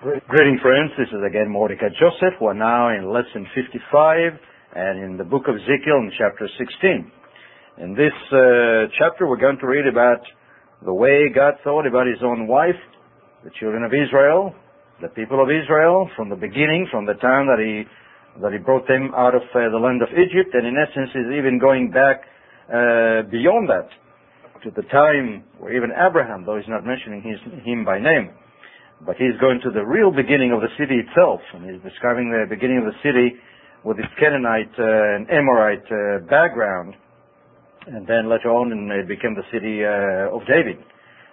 Greeting friends, this is again Mordecai Joseph. We're now in lesson 55 and in the book of Ezekiel in chapter 16. In this uh, chapter we're going to read about the way God thought about his own wife, the children of Israel, the people of Israel from the beginning, from the time that he that he brought them out of uh, the land of Egypt, and in essence is even going back uh, beyond that to the time where even Abraham, though he's not mentioning his, him by name, but he's going to the real beginning of the city itself, and he's describing the beginning of the city with its Canaanite uh, and Amorite uh, background, and then later on it became the city uh, of David,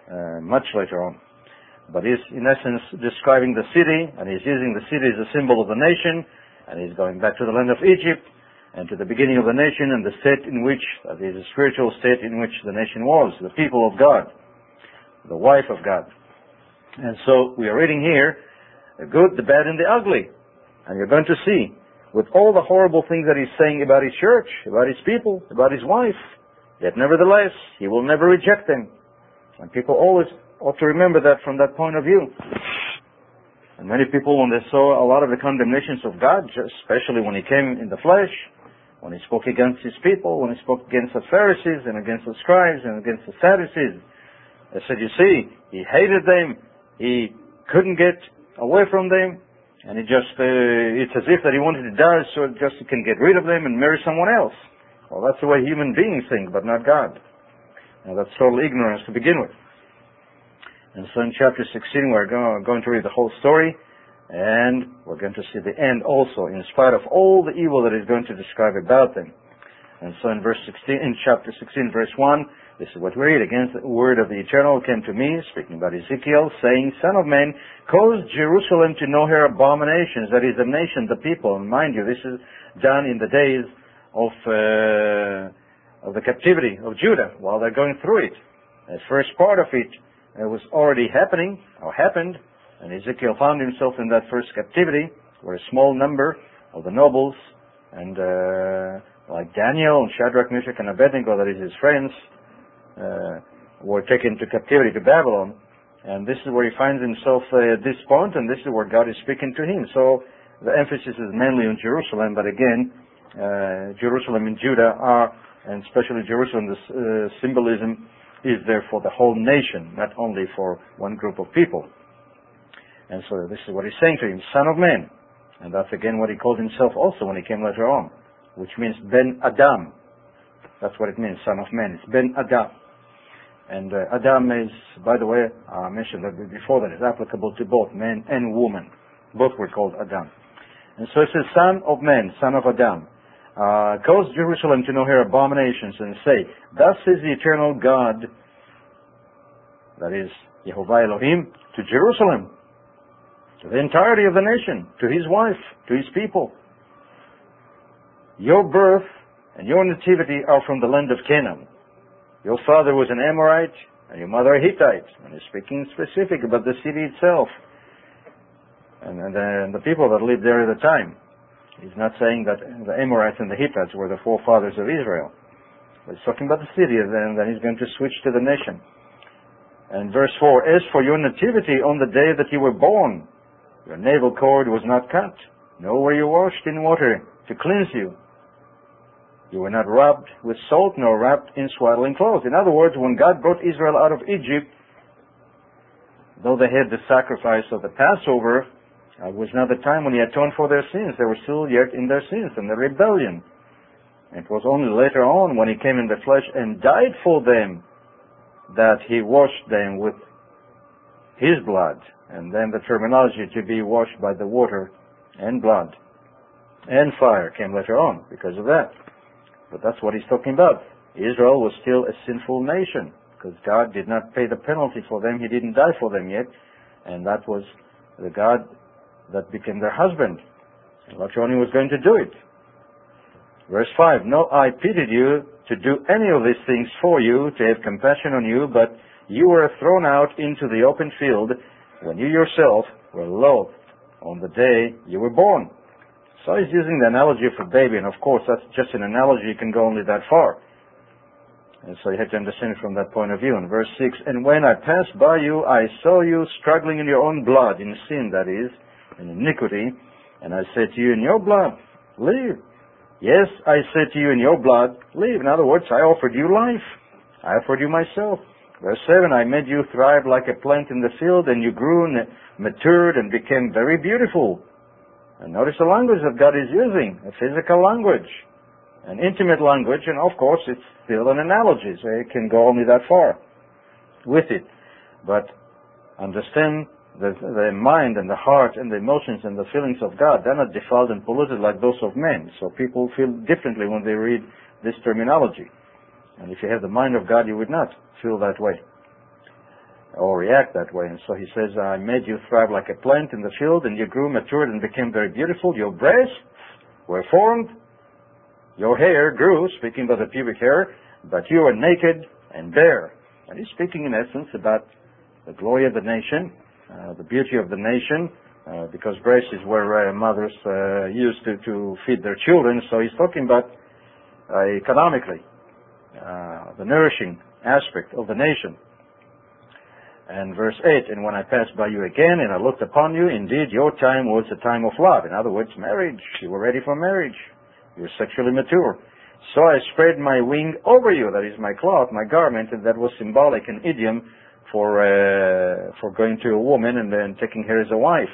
uh, much later on. But he's in essence describing the city, and he's using the city as a symbol of the nation, and he's going back to the land of Egypt, and to the beginning of the nation and the state in which, that is, the spiritual state in which the nation was, the people of God, the wife of God. And so we are reading here the good, the bad, and the ugly. And you're going to see, with all the horrible things that he's saying about his church, about his people, about his wife, yet nevertheless, he will never reject them. And people always ought to remember that from that point of view. And many people, when they saw a lot of the condemnations of God, especially when he came in the flesh, when he spoke against his people, when he spoke against the Pharisees and against the scribes and against the Sadducees, they said, you see, he hated them, he couldn't get away from them, and he just, uh, it's as if that he wanted to die so just he can get rid of them and marry someone else. Well, that's the way human beings think, but not God. Now, that's total ignorance to begin with. And so in chapter 16, we're going to read the whole story, and we're going to see the end also, in spite of all the evil that he's going to describe about them. And so in verse 16, in chapter 16, verse 1, this is what we read. Against the word of the Eternal came to me, speaking about Ezekiel, saying, Son of man, cause Jerusalem to know her abominations, that is the nation, the people. And mind you, this is done in the days of, uh, of the captivity of Judah, while they're going through it. The first part of it it was already happening, or happened, and Ezekiel found himself in that first captivity, where a small number of the nobles, and uh, like Daniel and Shadrach, Meshach, and Abednego, that is his friends, uh, were taken to captivity to Babylon. And this is where he finds himself uh, at this point, and this is where God is speaking to him. So the emphasis is mainly on Jerusalem, but again, uh, Jerusalem and Judah are, and especially Jerusalem, the uh, symbolism is there for the whole nation, not only for one group of people. And so this is what he's saying to him, son of man. And that's again what he called himself also when he came later on, which means Ben Adam. That's what it means, son of man. It's Ben Adam. And uh, Adam is, by the way, I mentioned that before that is applicable to both men and women. Both were called Adam. And so it says, son of man, son of Adam uh, cause Jerusalem to know her abominations and say, Thus says the eternal God, that is, Jehovah Elohim, to Jerusalem, to the entirety of the nation, to his wife, to his people. Your birth and your nativity are from the land of Canaan. Your father was an Amorite, and your mother a Hittite. And he's speaking specific about the city itself and, and, and the people that lived there at the time. He's not saying that the Amorites and the Hittites were the forefathers of Israel. He's talking about the city, and then he's going to switch to the nation. And verse 4, As for your nativity on the day that you were born, your navel cord was not cut, nor were you washed in water to cleanse you. You were not rubbed with salt, nor wrapped in swaddling clothes. In other words, when God brought Israel out of Egypt, though they had the sacrifice of the Passover, it was not the time when he atoned for their sins. They were still yet in their sins and their rebellion. It was only later on when he came in the flesh and died for them that he washed them with his blood. And then the terminology to be washed by the water and blood and fire came later on because of that. But that's what he's talking about. Israel was still a sinful nation because God did not pay the penalty for them. He didn't die for them yet. And that was the God that became their husband. Latroni was going to do it. Verse 5, No I pitied you to do any of these things for you, to have compassion on you, but you were thrown out into the open field when you yourself were loathed on the day you were born. So he's using the analogy of a baby, and of course that's just an analogy, you can go only that far. And so you have to understand it from that point of view. In verse 6, And when I passed by you, I saw you struggling in your own blood, in sin, that is, in iniquity. And I said to you, In your blood, live. Yes, I said to you, In your blood, live. In other words, I offered you life. I offered you myself. Verse 7, I made you thrive like a plant in the field, and you grew and matured and became very beautiful. And notice the language that God is using, a physical language, an intimate language, and of course it's still an analogy, so it can go only that far with it. But understand the, the mind and the heart and the emotions and the feelings of God, they're not defiled and polluted like those of men. So people feel differently when they read this terminology. And if you have the mind of God, you would not feel that way or react that way. And so he says, I made you thrive like a plant in the field, and you grew, matured, and became very beautiful. Your breasts were formed, your hair grew, speaking about the pubic hair, but you were naked and bare. And he's speaking in essence about the glory of the nation, uh, the beauty of the nation, uh, because breasts is where uh, mothers uh, used to, to feed their children. So he's talking about uh, economically uh, the nourishing aspect of the nation. And verse 8, and when I passed by you again and I looked upon you, indeed your time was a time of love. In other words, marriage. You were ready for marriage. You were sexually mature. So I spread my wing over you, that is my cloth, my garment, and that was symbolic, an idiom for, uh, for going to a woman and then taking her as a wife.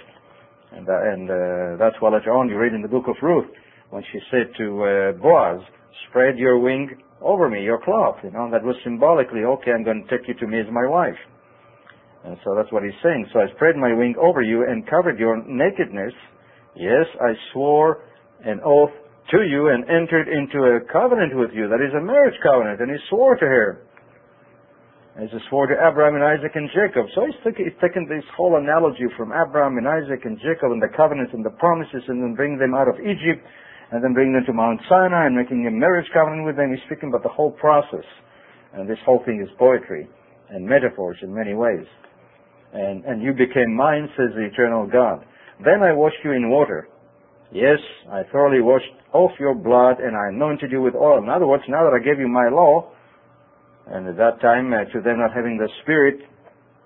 And, uh, and uh, that's why later on you read in the book of Ruth, when she said to uh, Boaz, spread your wing over me, your cloth, you know, that was symbolically, okay, I'm going to take you to me as my wife. And so that's what he's saying. So I spread my wing over you and covered your nakedness. Yes, I swore an oath to you and entered into a covenant with you. That is a marriage covenant. And he swore to her. As he swore to Abraham and Isaac and Jacob. So he's, taking, he's taken this whole analogy from Abraham and Isaac and Jacob and the covenants and the promises and then bring them out of Egypt and then bring them to Mount Sinai and making a marriage covenant with them. He's speaking about the whole process. And this whole thing is poetry and metaphors in many ways. And, and you became mine, says the eternal God. Then I washed you in water. Yes, I thoroughly washed off your blood and I anointed you with oil. In other words, now that I gave you my law, and at that time, uh, to them not having the Spirit,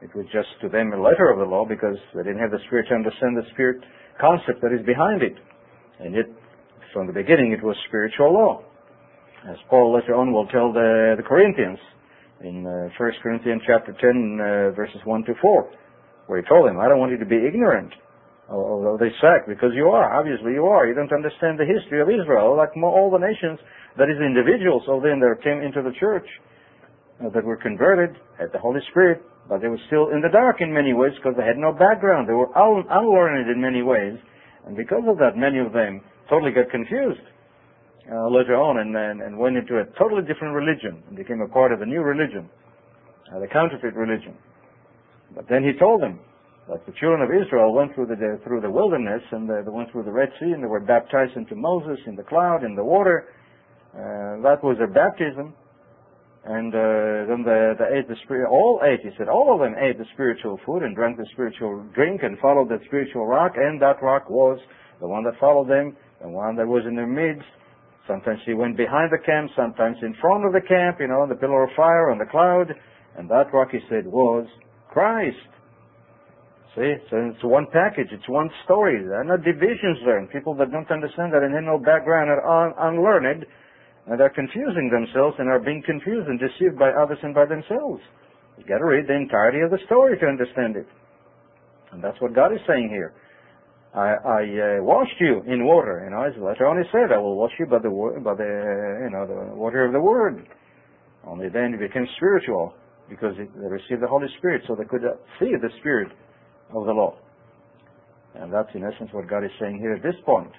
it was just to them a letter of the law because they didn't have the Spirit to understand the Spirit concept that is behind it. And yet, from the beginning, it was spiritual law. As Paul later on will tell the, the Corinthians in uh, 1 Corinthians chapter 10, uh, verses 1 to 4, where he told them, I don't want you to be ignorant of this fact, because you are. Obviously, you are. You don't understand the history of Israel, like all the nations, that is, individuals of them that came into the church, uh, that were converted, had the Holy Spirit, but they were still in the dark in many ways because they had no background. They were un- unlearned in many ways. And because of that, many of them totally got confused uh, later on and, and, and, went into a totally different religion and became a part of a new religion, uh, the counterfeit religion. But then he told them that the children of Israel went through the, through the wilderness and they, they went through the Red Sea and they were baptized into Moses in the cloud, in the water. Uh, that was their baptism. And uh, then they, they ate the spirit. All ate, he said, all of them ate the spiritual food and drank the spiritual drink and followed the spiritual rock, and that rock was the one that followed them the one that was in their midst. Sometimes he went behind the camp, sometimes in front of the camp, you know, on the pillar of fire, on the cloud. And that rock, he said, was Christ. See, so it's one package, it's one story. There are no divisions there. And people that don't understand that and have no background are un- unlearned, and they're confusing themselves and are being confused and deceived by others and by themselves. You've got to read the entirety of the story to understand it. And that's what God is saying here. I, I uh, washed you in water. You know, as later on said, I will wash you by the by the you know the water of the word. Only then you became spiritual because they received the Holy Spirit, so they could see the Spirit of the law. And that's in essence what God is saying here at this point.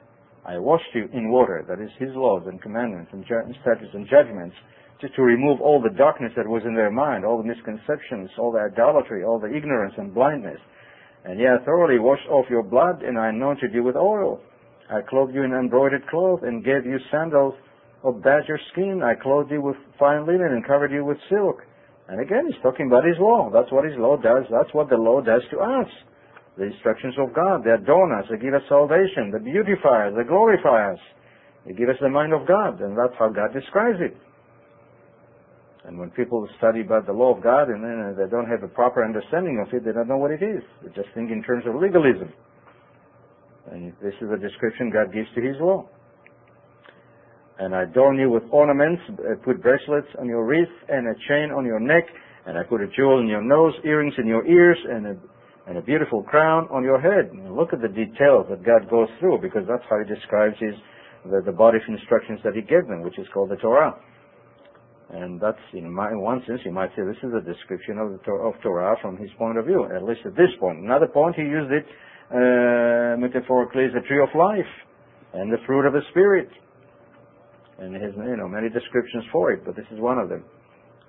I washed you in water, that is His laws and commandments and statutes and judgments, just to remove all the darkness that was in their mind, all the misconceptions, all the idolatry, all the ignorance and blindness. And ye thoroughly washed off your blood, and I anointed you with oil. I clothed you in embroidered cloth, and gave you sandals of badger skin. I clothed you with fine linen, and covered you with silk. And again, he's talking about his law. That's what his law does. That's what the law does to us. The instructions of God, they adorn us, they give us salvation, they beautify us, they glorify us. They give us the mind of God, and that's how God describes it. And when people study about the law of God and then uh, they don't have a proper understanding of it, they don't know what it is. They just think in terms of legalism. And this is the description God gives to His law. And I adorn you with ornaments, I put bracelets on your wrist and a chain on your neck, and I put a jewel in your nose, earrings in your ears, and a, and a beautiful crown on your head. And look at the details that God goes through, because that's how He describes His the, the body of instructions that He gave them, which is called the Torah. And that's, in, my, one sense, you might say this is a description of, the, of Torah from his point of view, at least at this point. Another point, he used it uh, metaphorically as the tree of life and the fruit of the Spirit. And he has, you know, many descriptions for it, but this is one of them.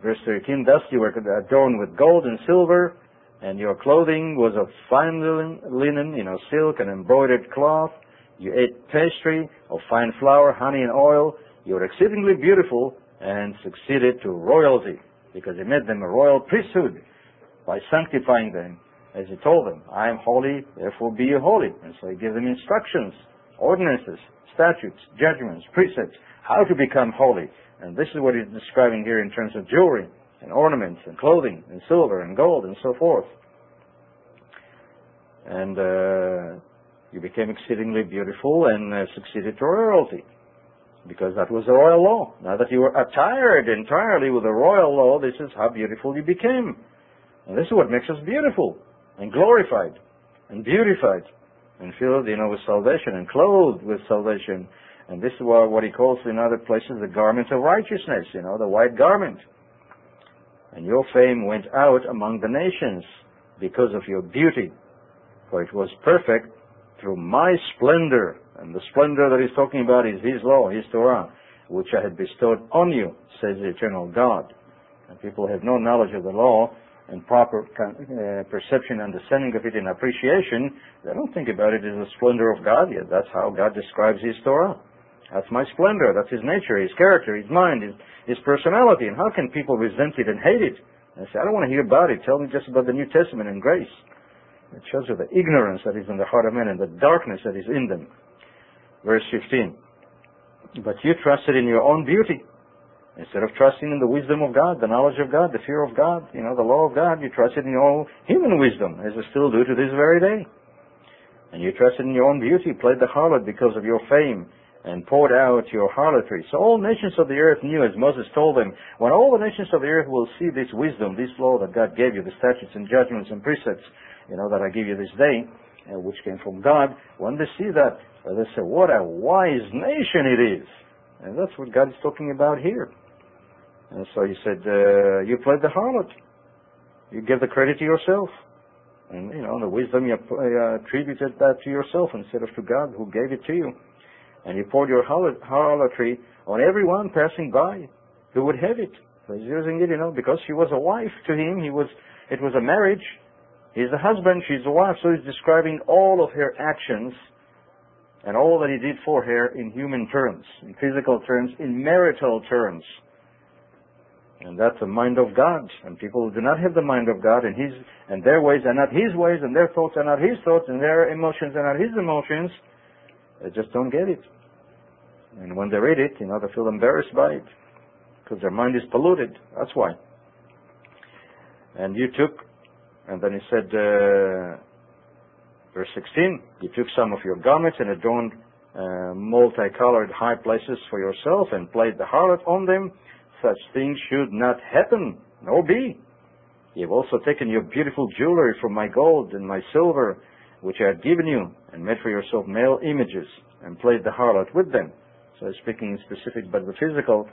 Verse 13, thus you were adorned with gold and silver, and your clothing was of fine linen, you know, silk and embroidered cloth. You ate pastry of fine flour, honey and oil. You were exceedingly beautiful and succeeded to royalty because he made them a royal priesthood by sanctifying them as he told them, I am holy, therefore be you holy. And so he gave them instructions, ordinances, statutes, judgments, precepts, how to become holy. And this is what he's describing here in terms of jewelry and ornaments and clothing and silver and gold and so forth. And uh, you became exceedingly beautiful and uh, succeeded to royalty because that was the royal law. Now that you were attired entirely with the royal law, this is how beautiful you became. And this is what makes us beautiful and glorified and beautified and filled, you know, with salvation and clothed with salvation. And this is what, he calls in other places the garment of righteousness, you know, the white garment. And your fame went out among the nations because of your beauty, for it was perfect through my splendor and the splendor that he's talking about is his law, his Torah, which I had bestowed on you, says the eternal God. And people have no knowledge of the law and proper uh, perception, understanding of it, and appreciation. They don't think about it as the splendor of God yet. That's how God describes his Torah. That's my splendor. That's his nature, his character, his mind, his, his personality. And how can people resent it and hate it? And say, I don't want to hear about it. Tell me just about the New Testament and grace. It shows you the ignorance that is in the heart of men and the darkness that is in them. Verse 15. But you trusted in your own beauty. Instead of trusting in the wisdom of God, the knowledge of God, the fear of God, you know, the law of God, you trusted in your own human wisdom, as you still do to this very day. And you trusted in your own beauty, played the harlot because of your fame, and poured out your harlotry. So all nations of the earth knew, as Moses told them, when all the nations of the earth will see this wisdom, this law that God gave you, the statutes and judgments and precepts, you know, that I give you this day, uh, which came from God, when they see that, they say, what a wise nation it is. And that's what God is talking about here. And so he said, uh, you played the harlot. You give the credit to yourself. And, you know, the wisdom you uh, attributed that to yourself instead of to God who gave it to you. And you poured your harlotry on everyone passing by who would have it. So he's using it, you know, because she was a wife to him. He was, it was a marriage. He's a husband, she's a wife. So he's describing all of her actions and all that he did for her in human terms, in physical terms, in marital terms. And that's the mind of God. And people who do not have the mind of God and his and their ways are not his ways and their thoughts are not his thoughts and their emotions are not his emotions, they just don't get it. And when they read it, you know, they feel embarrassed by it. Because their mind is polluted. That's why. And you took, and then he said, uh, Verse 16, you took some of your garments and adorned uh, multicolored high places for yourself and played the harlot on them. Such things should not happen, nor be. You have also taken your beautiful jewelry from my gold and my silver, which I had given you, and made for yourself male images, and played the harlot with them. So speaking in specific, but the physical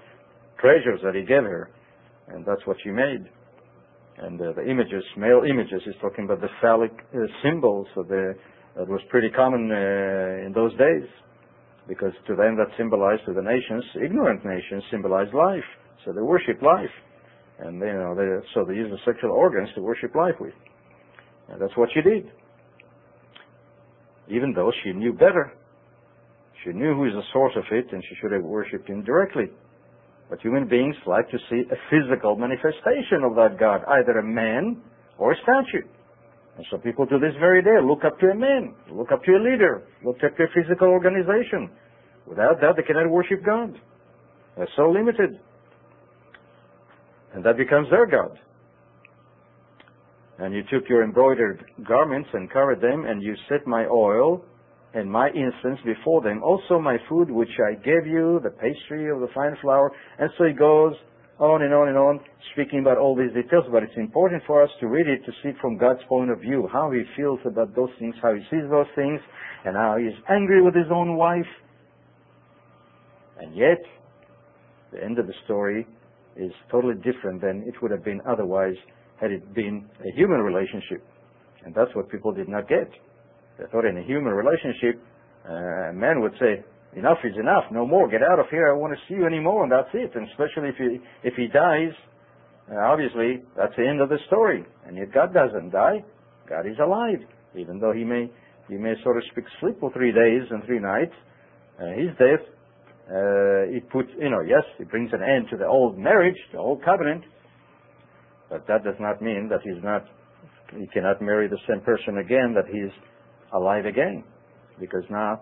treasures that he gave her, and that's what she made and uh, the images, male images, he's talking about the phallic uh, symbols of the, that was pretty common uh, in those days, because to them that symbolized to the nations, ignorant nations, symbolized life. So they worship life, and you know, they, so they use the sexual organs to worship life with. And that's what she did. Even though she knew better, she knew who is the source of it, and she should have worshipped him directly. But human beings like to see a physical manifestation of that God, either a man or a statue. And so people to this very day look up to a man, look up to a leader, look up to a physical organization. Without that, they cannot worship God. They're so limited. And that becomes their God. And you took your embroidered garments and covered them, and you set my oil and my incense before them, also my food which I gave you, the pastry of the fine flour. And so he goes on and on and on, speaking about all these details, but it's important for us to read it to see from God's point of view, how he feels about those things, how he sees those things, and how he is angry with his own wife. And yet, the end of the story is totally different than it would have been otherwise had it been a human relationship. And that's what people did not get. Thought in a human relationship, uh, a man would say, enough is enough, no more, get out of here, I don't want to see you anymore, and that's it. And especially if he, if he dies, uh, obviously, that's the end of the story. And yet God doesn't die. God is alive. Even though he may, he may, so to speak, sleep for three days and three nights, uh, his death, uh, it puts, you know, yes, it brings an end to the old marriage, the old covenant, but that does not mean that he's not, he cannot marry the same person again, that he's alive again. Because now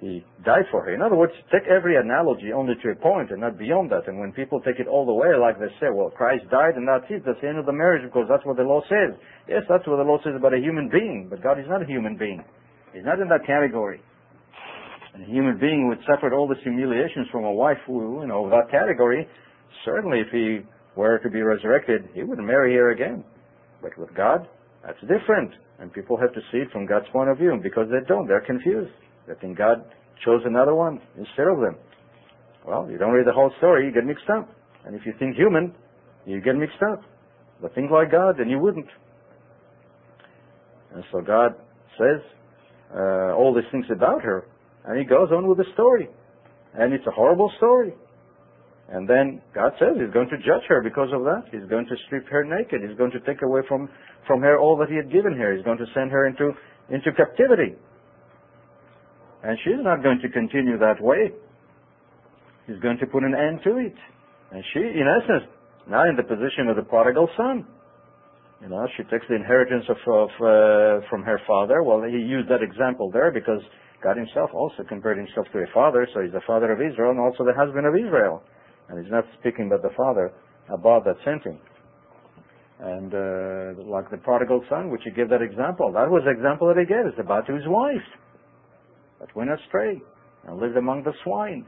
he died for her. In other words, take every analogy only to a point and not beyond that. And when people take it all the way, like they say, well, Christ died and that's it, that's the end of the marriage because that's what the law says. Yes, that's what the law says about a human being, but God is not a human being. He's not in that category. And a human being who had suffered all these humiliations from a wife who, you know, that category, certainly if he were to be resurrected, he wouldn't marry her again. But with God, that's different. And people have to see it from God's point of view. And because they don't, they're confused. They think God chose another one instead of them. Well, you don't read the whole story, you get mixed up. And if you think human, you get mixed up. But think like God, then you wouldn't. And so God says uh, all these things about her, and He goes on with the story. And it's a horrible story. And then God says He's going to judge her because of that. He's going to strip her naked. He's going to take away from, from her all that He had given her. He's going to send her into, into captivity. And she's not going to continue that way. He's going to put an end to it. And she, in essence, now in the position of the prodigal son. You know, she takes the inheritance of, of uh, from her father. Well, he used that example there because God himself also compared himself to a father, so he's the father of Israel and also the husband of Israel. And he's not speaking about the father above that him. And uh, like the prodigal son, which he gave that example, that was the example that he gave. It's about his wife that went astray and lived among the swine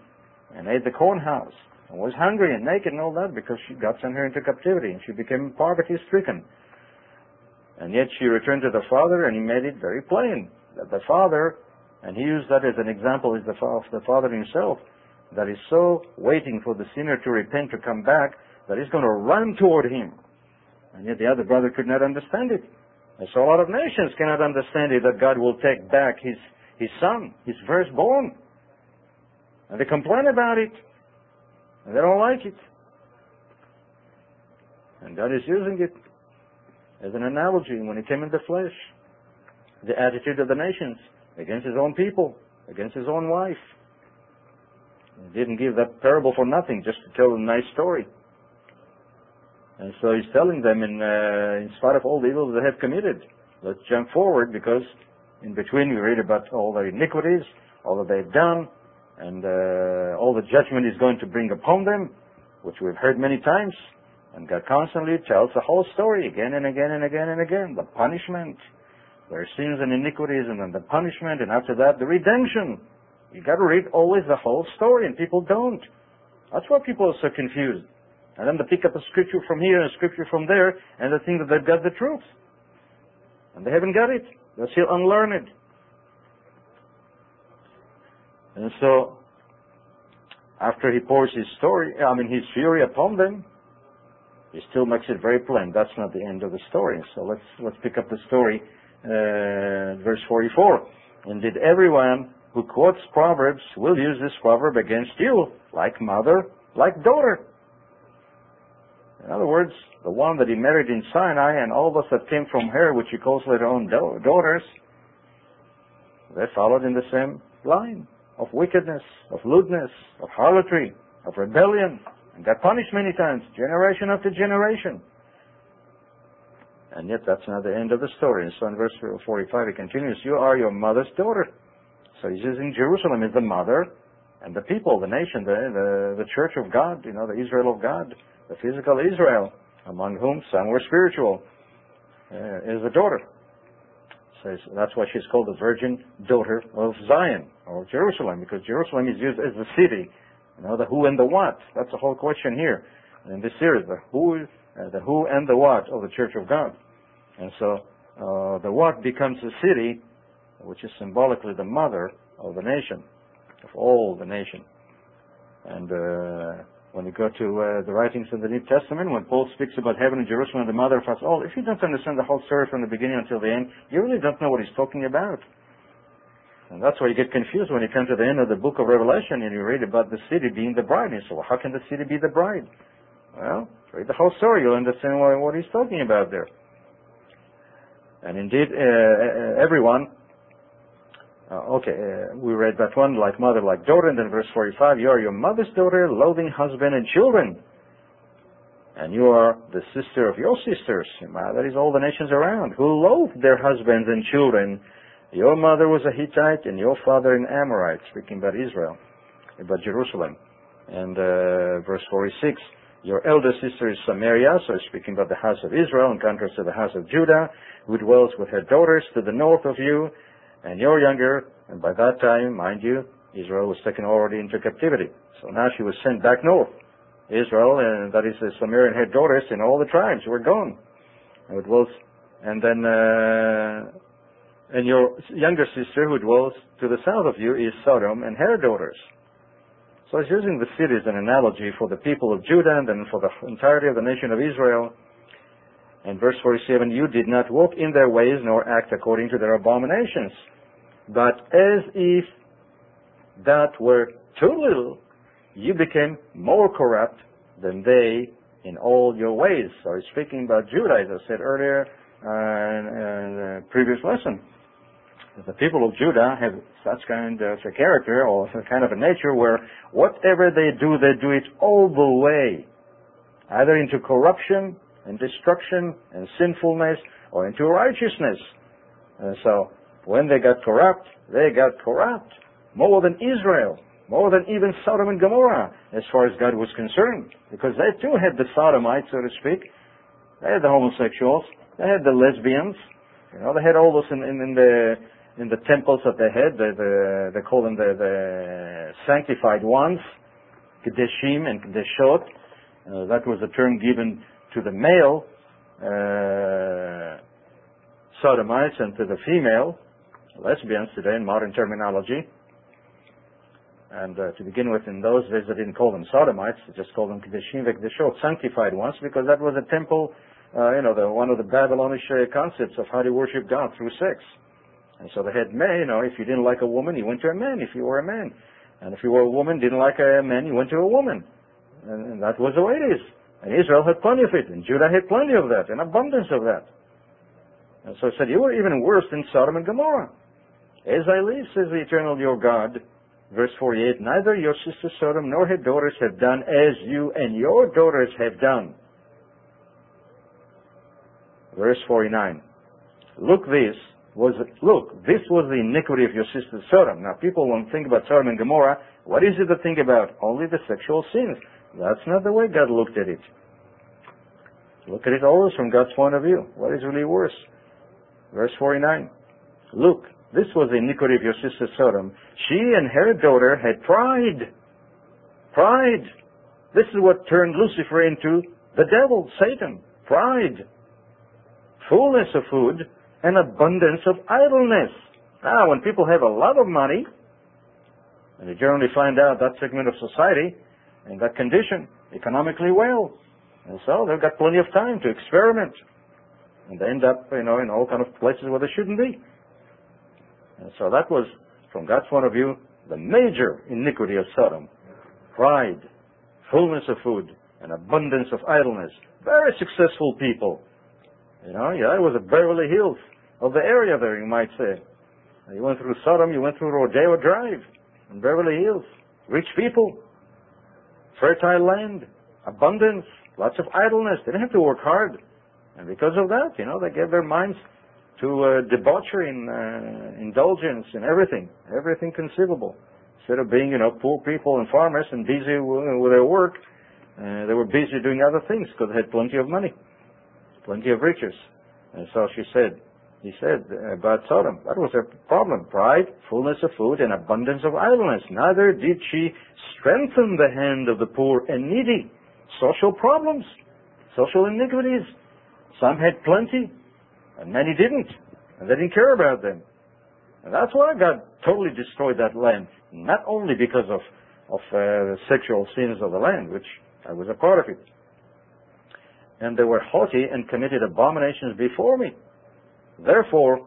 and ate the corn house and was hungry and naked and all that because she got sent her into captivity and she became poverty stricken. And yet she returned to the father and he made it very plain that the father, and he used that as an example, is the, the father himself, that is so waiting for the sinner to repent, to come back, that he's going to run toward him. And yet the other brother could not understand it. And so a lot of nations cannot understand it, that God will take back his, his son, his firstborn. And they complain about it. And they don't like it. And God is using it as an analogy when he came in the flesh. The attitude of the nations against his own people, against his own wife. Didn't give that parable for nothing, just to tell a nice story. And so he's telling them, in, uh, in spite of all the evils they have committed, let's jump forward because in between we read about all their iniquities, all that they've done, and uh, all the judgment is going to bring upon them, which we've heard many times. And God constantly tells the whole story again and again and again and again. The punishment, their sins and iniquities, and then the punishment, and after that, the redemption. You got to read always the whole story, and people don't. That's why people are so confused. And then they pick up a scripture from here and a scripture from there, and they think that they've got the truth. And they haven't got it. They're still unlearned. And so, after he pours his story, I mean his fury upon them, he still makes it very plain. That's not the end of the story. So let's let's pick up the story, uh, verse 44. And did everyone who quotes Proverbs will use this proverb against you, like mother, like daughter. In other words, the one that he married in Sinai and all those that came from her, which he calls later own daughters, they followed in the same line of wickedness, of lewdness, of harlotry, of rebellion, and got punished many times, generation after generation. And yet that's not the end of the story. So in verse 45 he continues, You are your mother's daughter. So he's using Jerusalem as the mother and the people, the nation, the, the, the church of God, you know, the Israel of God, the physical Israel, among whom some were spiritual, uh, is the daughter. So that's why she's called the virgin daughter of Zion, or Jerusalem, because Jerusalem is used as the city, you know, the who and the what. That's the whole question here in this series, the who, uh, the who and the what of the church of God. And so uh, the what becomes the city, which is symbolically the mother of the nation of all the nation. And uh, when you go to uh, the writings of the New Testament, when Paul speaks about heaven and Jerusalem, the mother of us all, if you don't understand the whole story from the beginning until the end, you really don't know what he's talking about. And that's why you get confused when you come to the end of the book of Revelation and you read about the city being the bride. And you say, well, how can the city be the bride? Well, read the whole story. You'll understand what, what he's talking about there. And indeed, uh, everyone uh, okay, uh, we read that one, like mother, like daughter, and then verse 45, you are your mother's daughter, loathing husband and children. And you are the sister of your sisters, that is all the nations around, who loathed their husbands and children. Your mother was a Hittite, and your father an Amorite, speaking about Israel, about Jerusalem. And uh, verse 46, your elder sister is Samaria, so speaking about the house of Israel in contrast to the house of Judah, who dwells with her daughters to the north of you, and you're younger, and by that time, mind you, Israel was taken already into captivity. So now she was sent back north. Israel, and that is the Sumerian head daughters, and all the tribes were gone. And was, and then, uh, and your younger sister who dwells to the south of you is Sodom and her daughters. So was using the city as an analogy for the people of Judah and then for the entirety of the nation of Israel. And verse 47, you did not walk in their ways nor act according to their abominations. But as if that were too little, you became more corrupt than they in all your ways. So he's speaking about Judah, as I said earlier uh, in the previous lesson. The people of Judah have such kind of a character or kind of a nature where whatever they do, they do it all the way, either into corruption and destruction and sinfulness or into righteousness. And so when they got corrupt, they got corrupt more than Israel, more than even Sodom and Gomorrah, as far as God was concerned, because they too had the sodomites, so to speak. They had the homosexuals. They had the lesbians. You know, they had all those in, in, in the in the temples that they had. The, the, they call them the, the sanctified ones, Kadeshim and Kadeshot. Uh, that was a term given to the male uh, sodomites and to the female lesbians today in modern terminology. And uh, to begin with, in those days, they didn't call them sodomites; they just called them kedeshim v'kedeshot, sanctified ones, because that was a temple, uh, you know, the, one of the Babylonish uh, concepts of how to worship God through sex. And so they had men, you know, if you didn't like a woman, you went to a man. If you were a man, and if you were a woman, didn't like a man, you went to a woman. And, and that was the way it is. And Israel had plenty of it, and Judah had plenty of that, an abundance of that. And so he said, you were even worse than Sodom and Gomorrah. As I live, says the eternal your God, verse 48, neither your sister Sodom nor her daughters have done as you and your daughters have done. Verse 49, look this was, look, this was the iniquity of your sister Sodom. Now people won't think about Sodom and Gomorrah. What is it to think about? Only the sexual sins. That's not the way God looked at it. Look at it always from God's point of view. What is really worse? Verse 49. Look, this was the iniquity of your sister Sodom. She and her daughter had pride. Pride. This is what turned Lucifer into the devil, Satan. Pride. Fullness of food and abundance of idleness. Now, when people have a lot of money, and you generally find out that segment of society in that condition, economically well. And so they've got plenty of time to experiment. And they end up, you know, in all kind of places where they shouldn't be. And so that was, from God's point of view, the major iniquity of Sodom. Pride, fullness of food, and abundance of idleness. Very successful people. You know, yeah, it was a Beverly Hills of the area there, you might say. You went through Sodom, you went through Rodeo Drive in Beverly Hills. Rich people, fertile land, abundance, lots of idleness. They didn't have to work hard. And because of that, you know, they gave their minds to uh, debauchery and uh, indulgence and everything, everything conceivable. Instead of being, you know, poor people and farmers and busy with their work, uh, they were busy doing other things because they had plenty of money, plenty of riches. And so she said, he said about Sodom, that was her problem. Pride, fullness of food, and abundance of idleness. Neither did she strengthen the hand of the poor and needy. Social problems, social iniquities. Some had plenty, and many didn't. And they didn't care about them. And that's why God totally destroyed that land. Not only because of, of uh, the sexual sins of the land, which I was a part of it. And they were haughty and committed abominations before me. Therefore,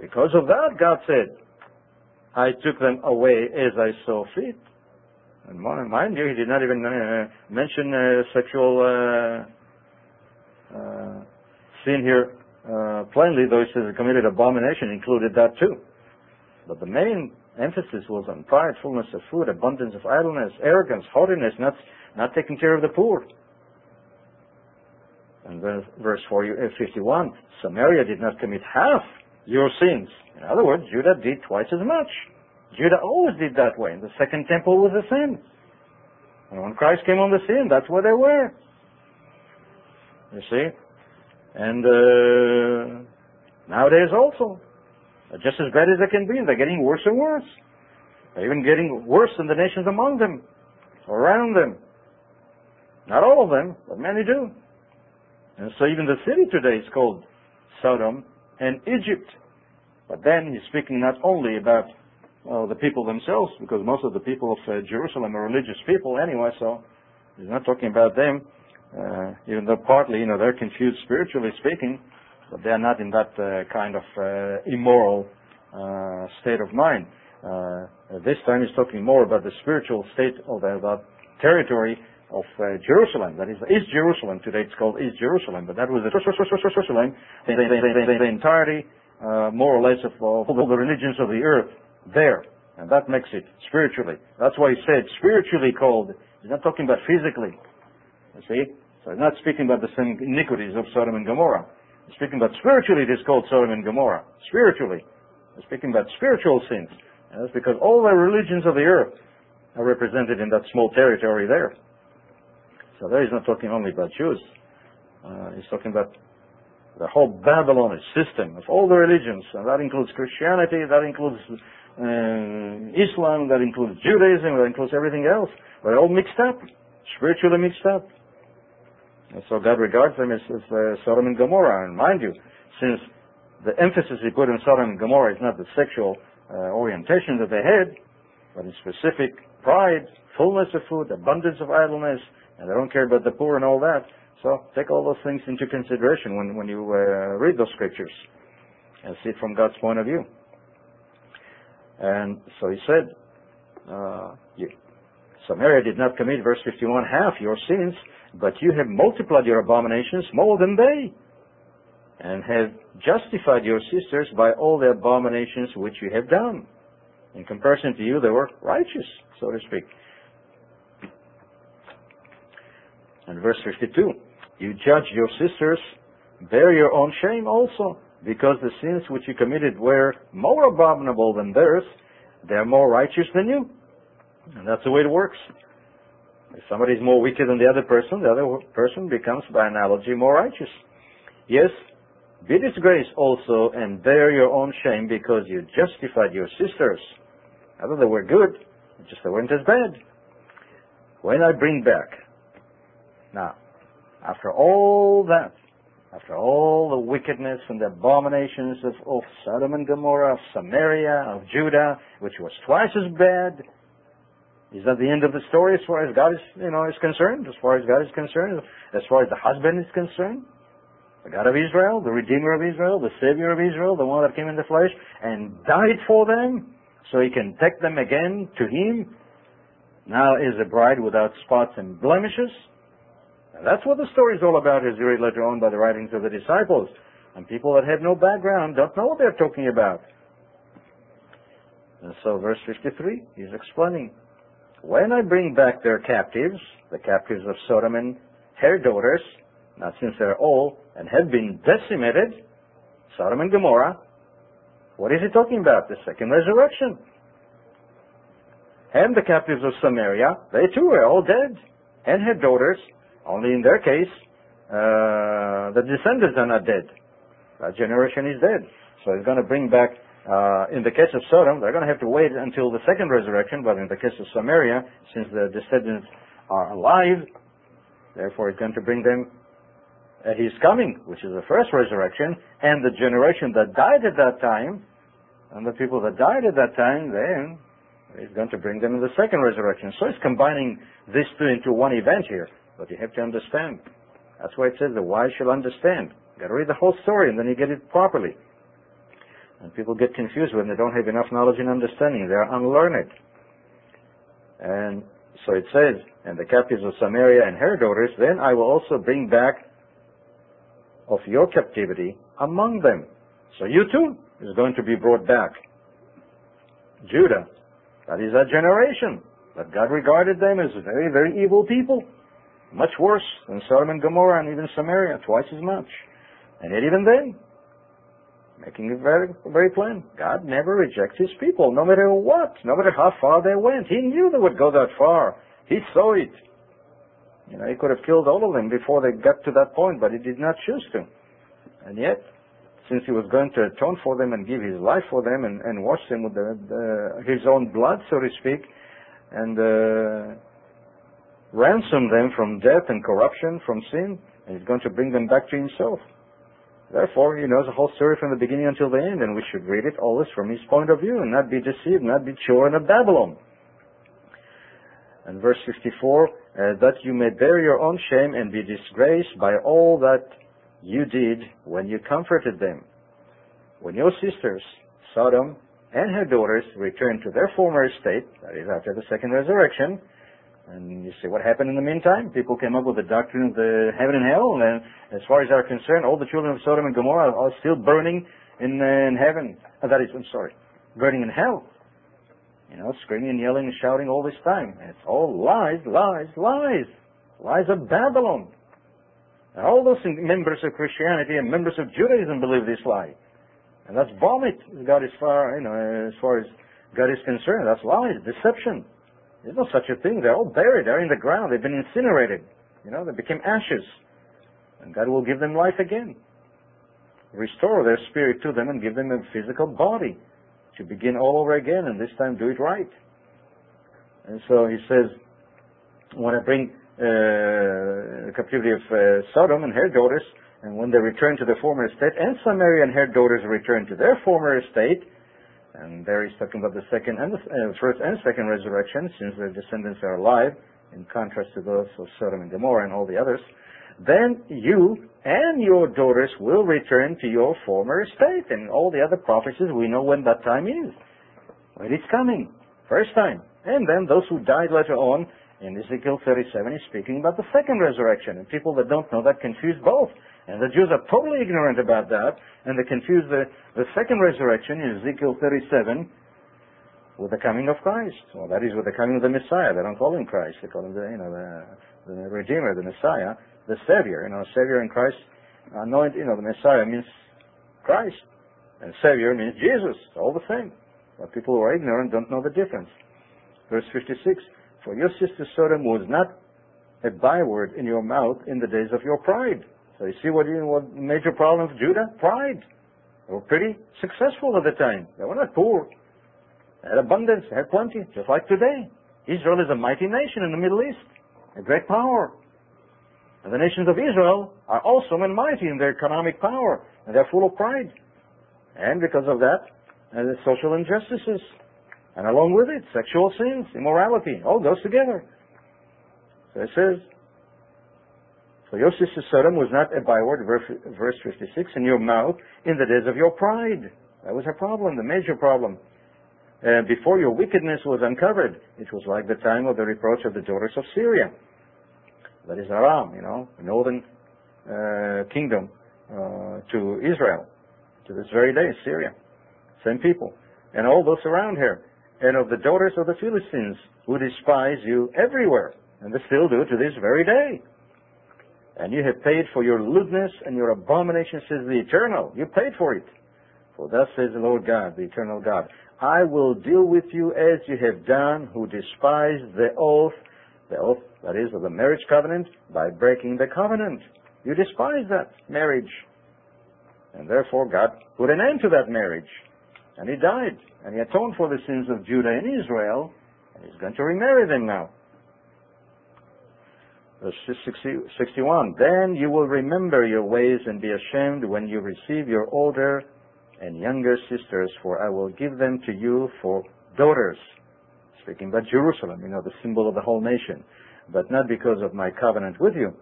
because of that, God said, I took them away as I saw fit. And mind you, he did not even uh, mention uh, sexual uh, uh sin here uh, plainly, though he says committed abomination included that too. But the main emphasis was on pride, fullness of food, abundance of idleness, arrogance, haughtiness, not, not taking care of the poor. And then, verse 51, uh, Samaria did not commit half your sins. In other words, Judah did twice as much. Judah always did that way. And the second temple was the same. And when Christ came on the scene, that's where they were. You see? And uh, nowadays also, just as bad as they can be, and they're getting worse and worse. They're even getting worse than the nations among them, around them. Not all of them, but many do. And so even the city today is called Sodom and Egypt. But then he's speaking not only about uh, the people themselves, because most of the people of uh, Jerusalem are religious people anyway, so he's not talking about them, uh, even though partly, you know, they're confused spiritually speaking, but they're not in that uh, kind of uh, immoral uh, state of mind. this time he's talking more about the spiritual state of the, territory of uh, Jerusalem. That is East Jerusalem. Today it's called East Jerusalem, but that was the Jerusalem, the, the, the, the entirety, uh, more or less, of all the religions of the earth there. And that makes it spiritually. That's why he said spiritually called. He's not talking about physically. You see? So he's not speaking about the same iniquities of Sodom and Gomorrah. He's speaking about spiritually it is called Sodom and Gomorrah. Spiritually. He's speaking about spiritual sins. And that's because all the religions of the earth are represented in that small territory there. There he's not talking only about Jews. Uh, he's talking about the whole Babylonish system of all the religions, and that includes Christianity, that includes uh, Islam, that includes Judaism, that includes everything else. They're all mixed up, spiritually mixed up. And so God regards them as, as uh, Sodom and Gomorrah. And mind you, since the emphasis he put on Sodom and Gomorrah is not the sexual uh, orientation that they had, but in specific pride, fullness of food, abundance of idleness, and they don't care about the poor and all that. So take all those things into consideration when, when you uh, read those scriptures and see it from God's point of view. And so he said, uh, you, Samaria did not commit, verse 51, half your sins, but you have multiplied your abominations more than they, and have justified your sisters by all the abominations which you have done. In comparison to you, they were righteous, so to speak. And verse 52, you judge your sisters, bear your own shame also, because the sins which you committed were more abominable than theirs, they're more righteous than you. And that's the way it works. If somebody is more wicked than the other person, the other person becomes, by analogy, more righteous. Yes, be disgraced also and bear your own shame because you justified your sisters. Although they were good, just they weren't as bad. When I bring back after all that, after all the wickedness and the abominations of, of Sodom and Gomorrah, of Samaria, of Judah, which was twice as bad, is that the end of the story as far as God is, you know, is concerned? As far as God is concerned? As far as the husband is concerned? The God of Israel, the Redeemer of Israel, the Savior of Israel, the one that came in the flesh and died for them so he can take them again to him, now is a bride without spots and blemishes? That's what the story is all about as you read later on by the writings of the disciples. And people that have no background don't know what they're talking about. And so verse 53, he's explaining, When I bring back their captives, the captives of Sodom and her daughters, now since they're all and have been decimated, Sodom and Gomorrah, what is he talking about? The second resurrection. and the captives of Samaria, they too were all dead and had daughters. Only in their case, uh, the descendants are not dead. That generation is dead. So he's going to bring back, uh, in the case of Sodom, they're going to have to wait until the second resurrection, but in the case of Samaria, since the descendants are alive, therefore he's going to bring them at his coming, which is the first resurrection, and the generation that died at that time, and the people that died at that time, then he's going to bring them in the second resurrection. So he's combining these two into one event here. But you have to understand. That's why it says the wise shall understand. You got to read the whole story and then you get it properly. And people get confused when they don't have enough knowledge and understanding. They are unlearned. And so it says, and the captives of Samaria and her daughters, then I will also bring back of your captivity among them. So you too is going to be brought back. Judah, that is that generation that God regarded them as very, very evil people. Much worse than Sodom and Gomorrah and even Samaria, twice as much. And yet even then, making it very, very plain, God never rejects his people, no matter what, no matter how far they went. He knew they would go that far. He saw it. You know, he could have killed all of them before they got to that point, but he did not choose to. And yet, since he was going to atone for them and give his life for them and, and wash them with the, the, his own blood, so to speak, and uh, ransom them from death and corruption, from sin, and he's going to bring them back to himself. Therefore, he knows the whole story from the beginning until the end, and we should read it always from his point of view and not be deceived, not be children of Babylon. And verse 54, uh, that you may bear your own shame and be disgraced by all that you did when you comforted them. When your sisters, Sodom and her daughters, returned to their former state, that is after the second resurrection, and you see what happened in the meantime? People came up with the doctrine of the heaven and hell, and as far as they're concerned, all the children of Sodom and Gomorrah are still burning in, uh, in heaven. Uh, that is, I'm sorry, burning in hell. You know, screaming and yelling and shouting all this time. And it's all lies, lies, lies. Lies of Babylon. And all those members of Christianity and members of Judaism believe this lie. And that's vomit, as God is far, you know, as far as God is concerned. That's lies, deception. There's no such a thing. They're all buried. They're in the ground. They've been incinerated. You know, they became ashes. And God will give them life again. Restore their spirit to them and give them a physical body to begin all over again and this time do it right. And so he says, when I bring uh, the captivity of uh, Sodom and her daughters, and when they return to the former estate, and Samaria and her daughters return to their former estate, and there he's talking about the second and the uh, first and second resurrection, since their descendants are alive, in contrast to those of Sodom and Gomorrah and all the others, then you and your daughters will return to your former estate. And all the other prophecies, we know when that time is. When it's coming. First time. And then those who died later on, in Ezekiel 37 is speaking about the second resurrection. And people that don't know that confuse both. And the Jews are totally ignorant about that, and they confuse the, the second resurrection in Ezekiel 37 with the coming of Christ. Well, that is with the coming of the Messiah. They don't call him Christ. They call him the, you know, the, the Redeemer, the Messiah, the Savior. You know, Savior in Christ, anoint, you know, the Messiah means Christ. And Savior means Jesus. All the same. But people who are ignorant don't know the difference. Verse 56, For your sister Sodom was not a byword in your mouth in the days of your pride. So you see what, you, what major problem of Judah? Pride. They were pretty successful at the time. They were not poor. They had abundance. They had plenty, just like today. Israel is a mighty nation in the Middle East, a great power. And the nations of Israel are awesome and mighty in their economic power, and they're full of pride. And because of that, and the social injustices, and along with it, sexual sins, immorality, all goes together. So it says, your sister Sodom was not a byword, verse 56, in your mouth in the days of your pride. That was her problem, the major problem. Uh, before your wickedness was uncovered, it was like the time of the reproach of the daughters of Syria. That is Aram, you know, the northern uh, kingdom uh, to Israel, to this very day, Syria. Same people. And all those around here. And of the daughters of the Philistines, who despise you everywhere. And they still do to this very day. And you have paid for your lewdness and your abomination, says the Eternal. You paid for it. For thus says the Lord God, the eternal God. I will deal with you as you have done who despise the oath, the oath, that is, of the marriage covenant, by breaking the covenant. You despise that marriage. And therefore God put an end to that marriage. And he died. And he atoned for the sins of Judah and Israel. And he's going to remarry them now. Uh, Verse 61. Then you will remember your ways and be ashamed when you receive your older and younger sisters, for I will give them to you for daughters. Speaking about Jerusalem, you know, the symbol of the whole nation. But not because of my covenant with you.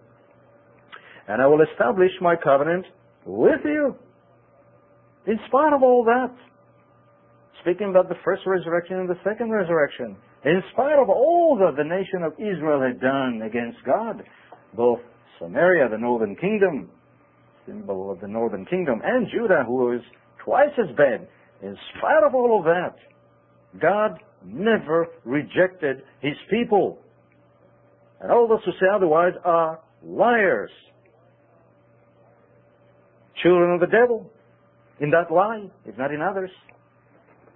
And I will establish my covenant with you. In spite of all that. Speaking about the first resurrection and the second resurrection. In spite of all that the nation of Israel had done against God, both Samaria, the northern kingdom, symbol of the northern kingdom, and Judah, who was twice as bad, in spite of all of that, God never rejected his people. And all those who say otherwise are liars. Children of the devil in that lie, if not in others.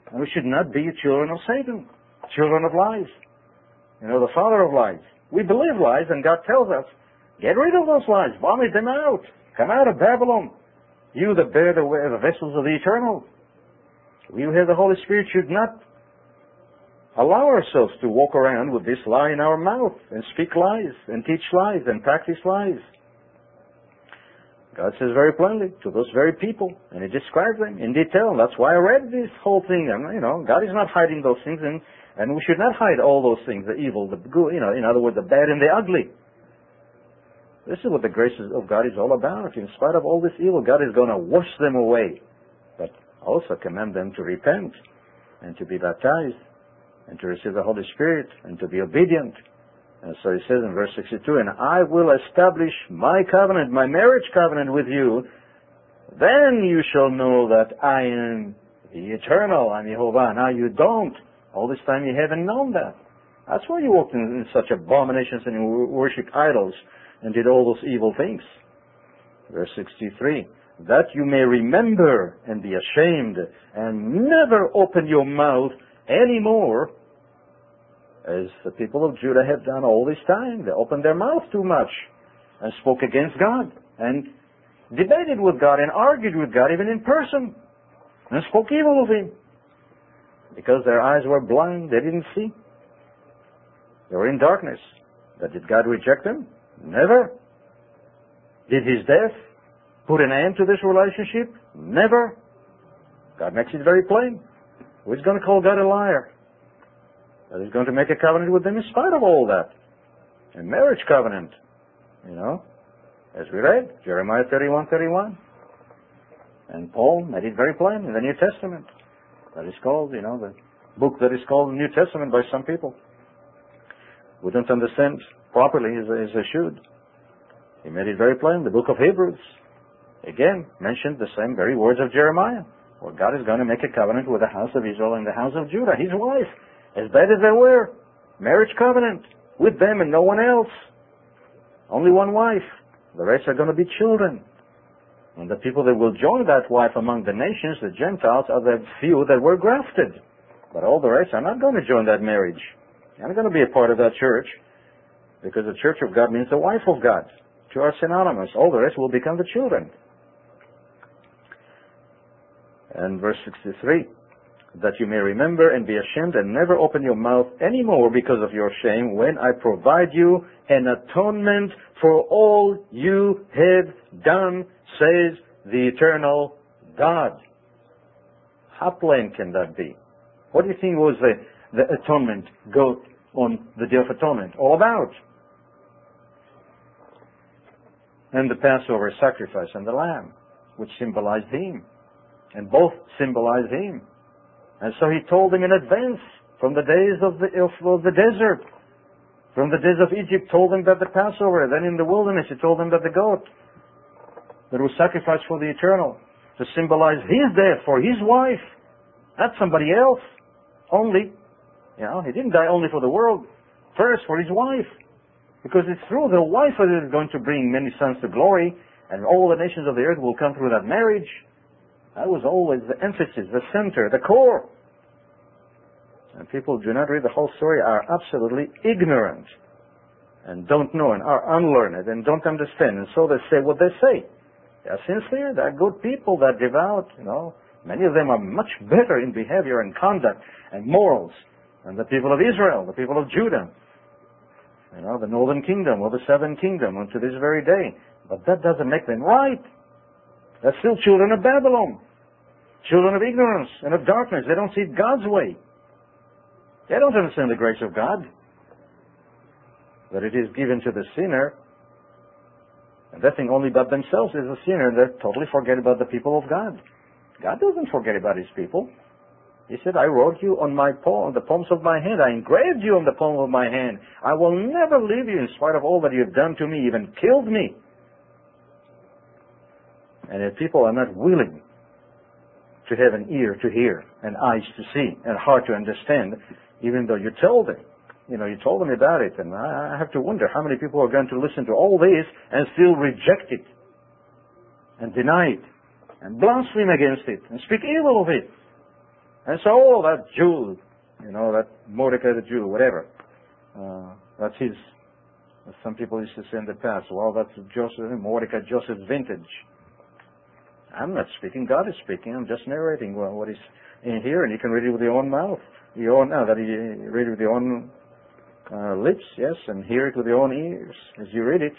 And we should not be children of Satan, children of lies. You know, the father of lies. We believe lies, and God tells us, get rid of those lies, vomit them out, come out of Babylon. You that bear the, the vessels of the eternal. We who have the Holy Spirit should not allow ourselves to walk around with this lie in our mouth and speak lies and teach lies and practice lies. God says very plainly to those very people, and He describes them in detail. That's why I read this whole thing. And you know, God is not hiding those things, and and we should not hide all those things: the evil, the good. You know, in other words, the bad and the ugly. This is what the grace of God is all about. In spite of all this evil, God is going to wash them away, but also command them to repent and to be baptized and to receive the Holy Spirit and to be obedient and so he says in verse 62, And I will establish my covenant, my marriage covenant with you. Then you shall know that I am the eternal, I'm Jehovah. Now you don't. All this time you haven't known that. That's why you walked in, in such abominations and you worshipped idols and did all those evil things. Verse 63. That you may remember and be ashamed and never open your mouth anymore as the people of Judah have done all this time. They opened their mouth too much and spoke against God and debated with God and argued with God even in person and spoke evil of Him because their eyes were blind. They didn't see. They were in darkness. But did God reject them? Never. Did His death put an end to this relationship? Never. God makes it very plain. Who's going to call God a liar? that he's going to make a covenant with them in spite of all that. A marriage covenant, you know, as we read, Jeremiah 31, 31. And Paul made it very plain in the New Testament. That is called, you know, the book that is called the New Testament by some people. We don't understand properly as, as they should. He made it very plain. The book of Hebrews, again, mentioned the same very words of Jeremiah. Well, God is going to make a covenant with the house of Israel and the house of Judah, his wife as bad as they were. Marriage covenant with them and no one else. Only one wife. The rest are going to be children. And the people that will join that wife among the nations, the Gentiles, are the few that were grafted. But all the rest are not going to join that marriage. Not going to be a part of that church. Because the church of God means the wife of God. Two are synonymous. All the rest will become the children. And verse 63 that you may remember and be ashamed and never open your mouth any more because of your shame when I provide you an atonement for all you have done, says the eternal God. How plain can that be? What do you think was the, the atonement go on the Day of Atonement all about? And the Passover sacrifice and the lamb, which symbolized him. And both symbolize him. And so he told them in advance from the days of the, of, of the desert, from the days of Egypt, told them that the Passover, then in the wilderness he told them that the goat that was sacrificed for the eternal to symbolize his death for his wife, not somebody else. Only, you know, he didn't die only for the world, first for his wife. Because it's through the wife that is going to bring many sons to glory, and all the nations of the earth will come through that marriage. That was always the emphasis, the center, the core. and people who do not read the whole story are absolutely ignorant and don't know and are unlearned and don't understand. And so they say what they say. They're sincere, they're good people, they're devout, you know. Many of them are much better in behavior and conduct and morals than the people of Israel, the people of Judah. You know, the northern kingdom or the southern kingdom unto this very day. But that doesn't make them right. They're still children of Babylon. Children of ignorance and of darkness. They don't see God's way. They don't understand the grace of God. That it is given to the sinner. They think only about themselves as a sinner. They totally forget about the people of God. God doesn't forget about his people. He said, I wrote you on my palm, on the palms of my hand. I engraved you on the palm of my hand. I will never leave you in spite of all that you have done to me, even killed me. And if people are not willing to have an ear to hear, and eyes to see, and heart to understand, even though you tell them. You know, you told me about it, and I have to wonder how many people are going to listen to all this and still reject it, and deny it, and blaspheme against it, and speak evil of it. And so, oh, that Jew, you know, that Mordecai the Jew, whatever, uh, that's his, some people used to say in the past, well, that's Joseph, Mordecai, Joseph's vintage. I'm not speaking. God is speaking. I'm just narrating what is in here, and you can read it with your own mouth, your own, uh, that you read it with your own uh, lips, yes, and hear it with your own ears as you read it.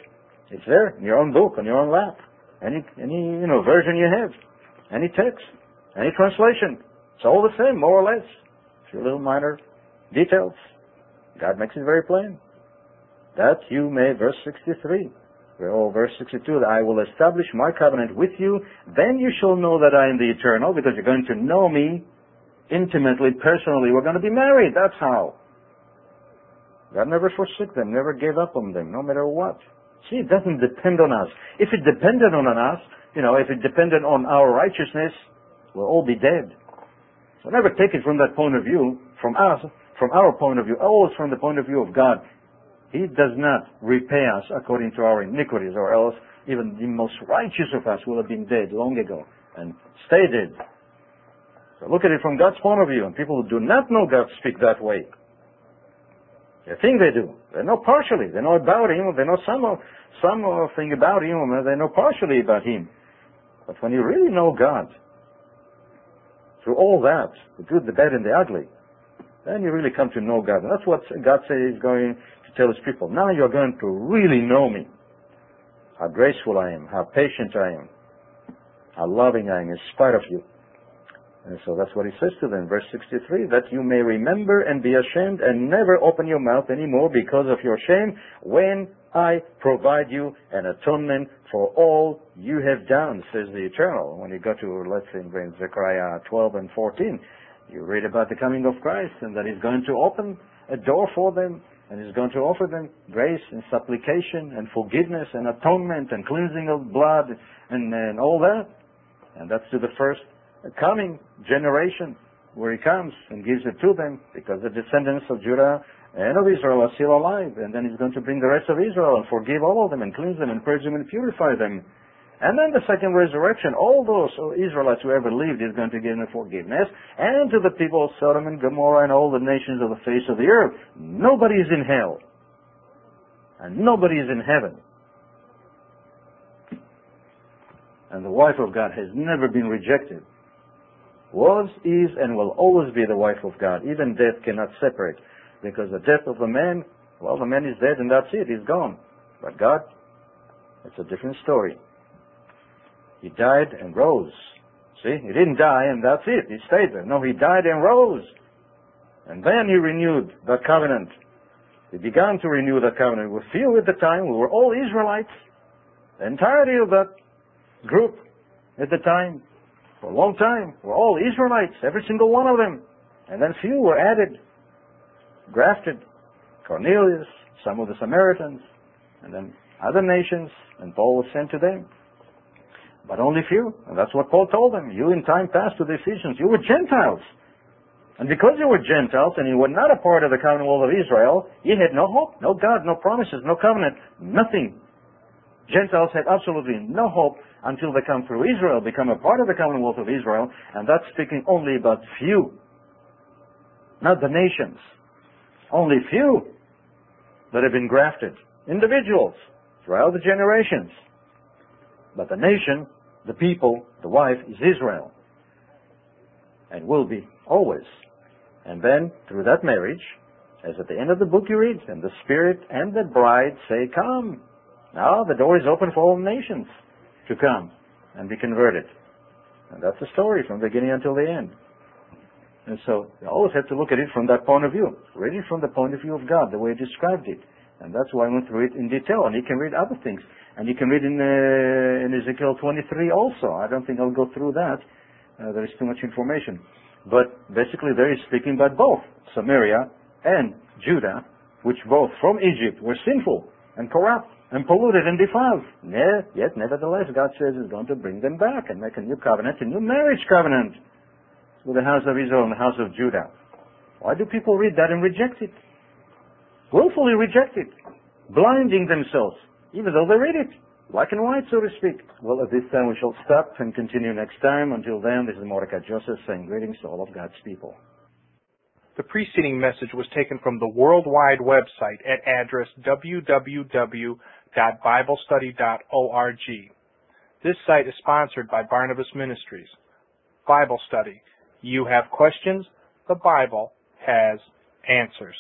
It's there in your own book, on your own lap. Any, any, you know, version you have, any text, any translation. It's all the same, more or less. A few little minor details. God makes it very plain. That you may, verse 63, or verse 62, I will establish my covenant with you, then you shall know that I am the eternal, because you're going to know me intimately, personally. We're going to be married, that's how. God never forsook them, never gave up on them, no matter what. See, it doesn't depend on us. If it depended on us, you know, if it depended on our righteousness, we'll all be dead. So never take it from that point of view, from us, from our point of view, always from the point of view of God. He does not repay us according to our iniquities, or else even the most righteous of us will have been dead long ago and stay dead. So look at it from God's point of view, and people who do not know God speak that way. They think they do. They know partially. They know about Him. They know some some thing about Him. They know partially about Him. But when you really know God, through all that, the good, the bad, and the ugly, then you really come to know God. And that's what God says He's going to tell His people. Now you're going to really know me. How graceful I am, how patient I am, how loving I am in spite of you. And so that's what he says to them, verse 63, that you may remember and be ashamed and never open your mouth anymore because of your shame when I provide you an atonement for all you have done, says the Eternal. When you go to, let's say, in Zechariah 12 and 14, you read about the coming of Christ and that he's going to open a door for them and he's going to offer them grace and supplication and forgiveness and atonement and cleansing of blood and, and all that. And that's to the first coming generation where he comes and gives it to them because the descendants of Judah and of Israel are still alive. And then he's going to bring the rest of Israel and forgive all of them and cleanse them and purge them and purify them. And then the second resurrection, all those Israelites who ever lived is going to give them forgiveness. And to the people of Sodom and Gomorrah and all the nations of the face of the earth. Nobody is in hell. And nobody is in heaven. And the wife of God has never been rejected. Was, is, and will always be the wife of God. Even death cannot separate. Because the death of the man, well, the man is dead and that's it. He's gone. But God, it's a different story. He died and rose. See, he didn't die and that's it. He stayed there. No, he died and rose. And then he renewed the covenant. He began to renew the covenant. We feel at the time we were all Israelites. The entirety of that group at the time, for a long time, were all Israelites, every single one of them. And then few were added, grafted. Cornelius, some of the Samaritans, and then other nations, and Paul was sent to them but only few. And that's what Paul told them. You in time past to the Ephesians, you were Gentiles. And because you were Gentiles and you were not a part of the commonwealth of Israel, you had no hope, no God, no promises, no covenant, nothing. Gentiles had absolutely no hope until they come through Israel, become a part of the commonwealth of Israel, and that's speaking only about few. not the nations. Only few that have been grafted, individuals throughout the generations. But the nation, the people, the wife is Israel. And will be always. And then, through that marriage, as at the end of the book you read, and the Spirit and the bride say, Come. Now the door is open for all nations to come and be converted. And that's the story from the beginning until the end. And so you always have to look at it from that point of view. Read it from the point of view of God, the way He described it. And that's why I went through it in detail. And you can read other things. And you can read in, uh, in Ezekiel 23 also. I don't think I'll go through that. Uh, there is too much information. But basically there is speaking about both Samaria and Judah, which both from Egypt were sinful and corrupt and polluted and defiled. Yet, nevertheless, God says He's going to bring them back and make a new covenant, a new marriage covenant with the house of Israel and the house of Judah. Why do people read that and reject it? Willfully reject it, blinding themselves, even though they read it, black and white, so to speak. Well, at this time we shall stop and continue next time. Until then, this is Mordecai Joseph saying greetings to all of God's people. The preceding message was taken from the worldwide website at address www.biblestudy.org. This site is sponsored by Barnabas Ministries. Bible Study. You have questions, the Bible has answers.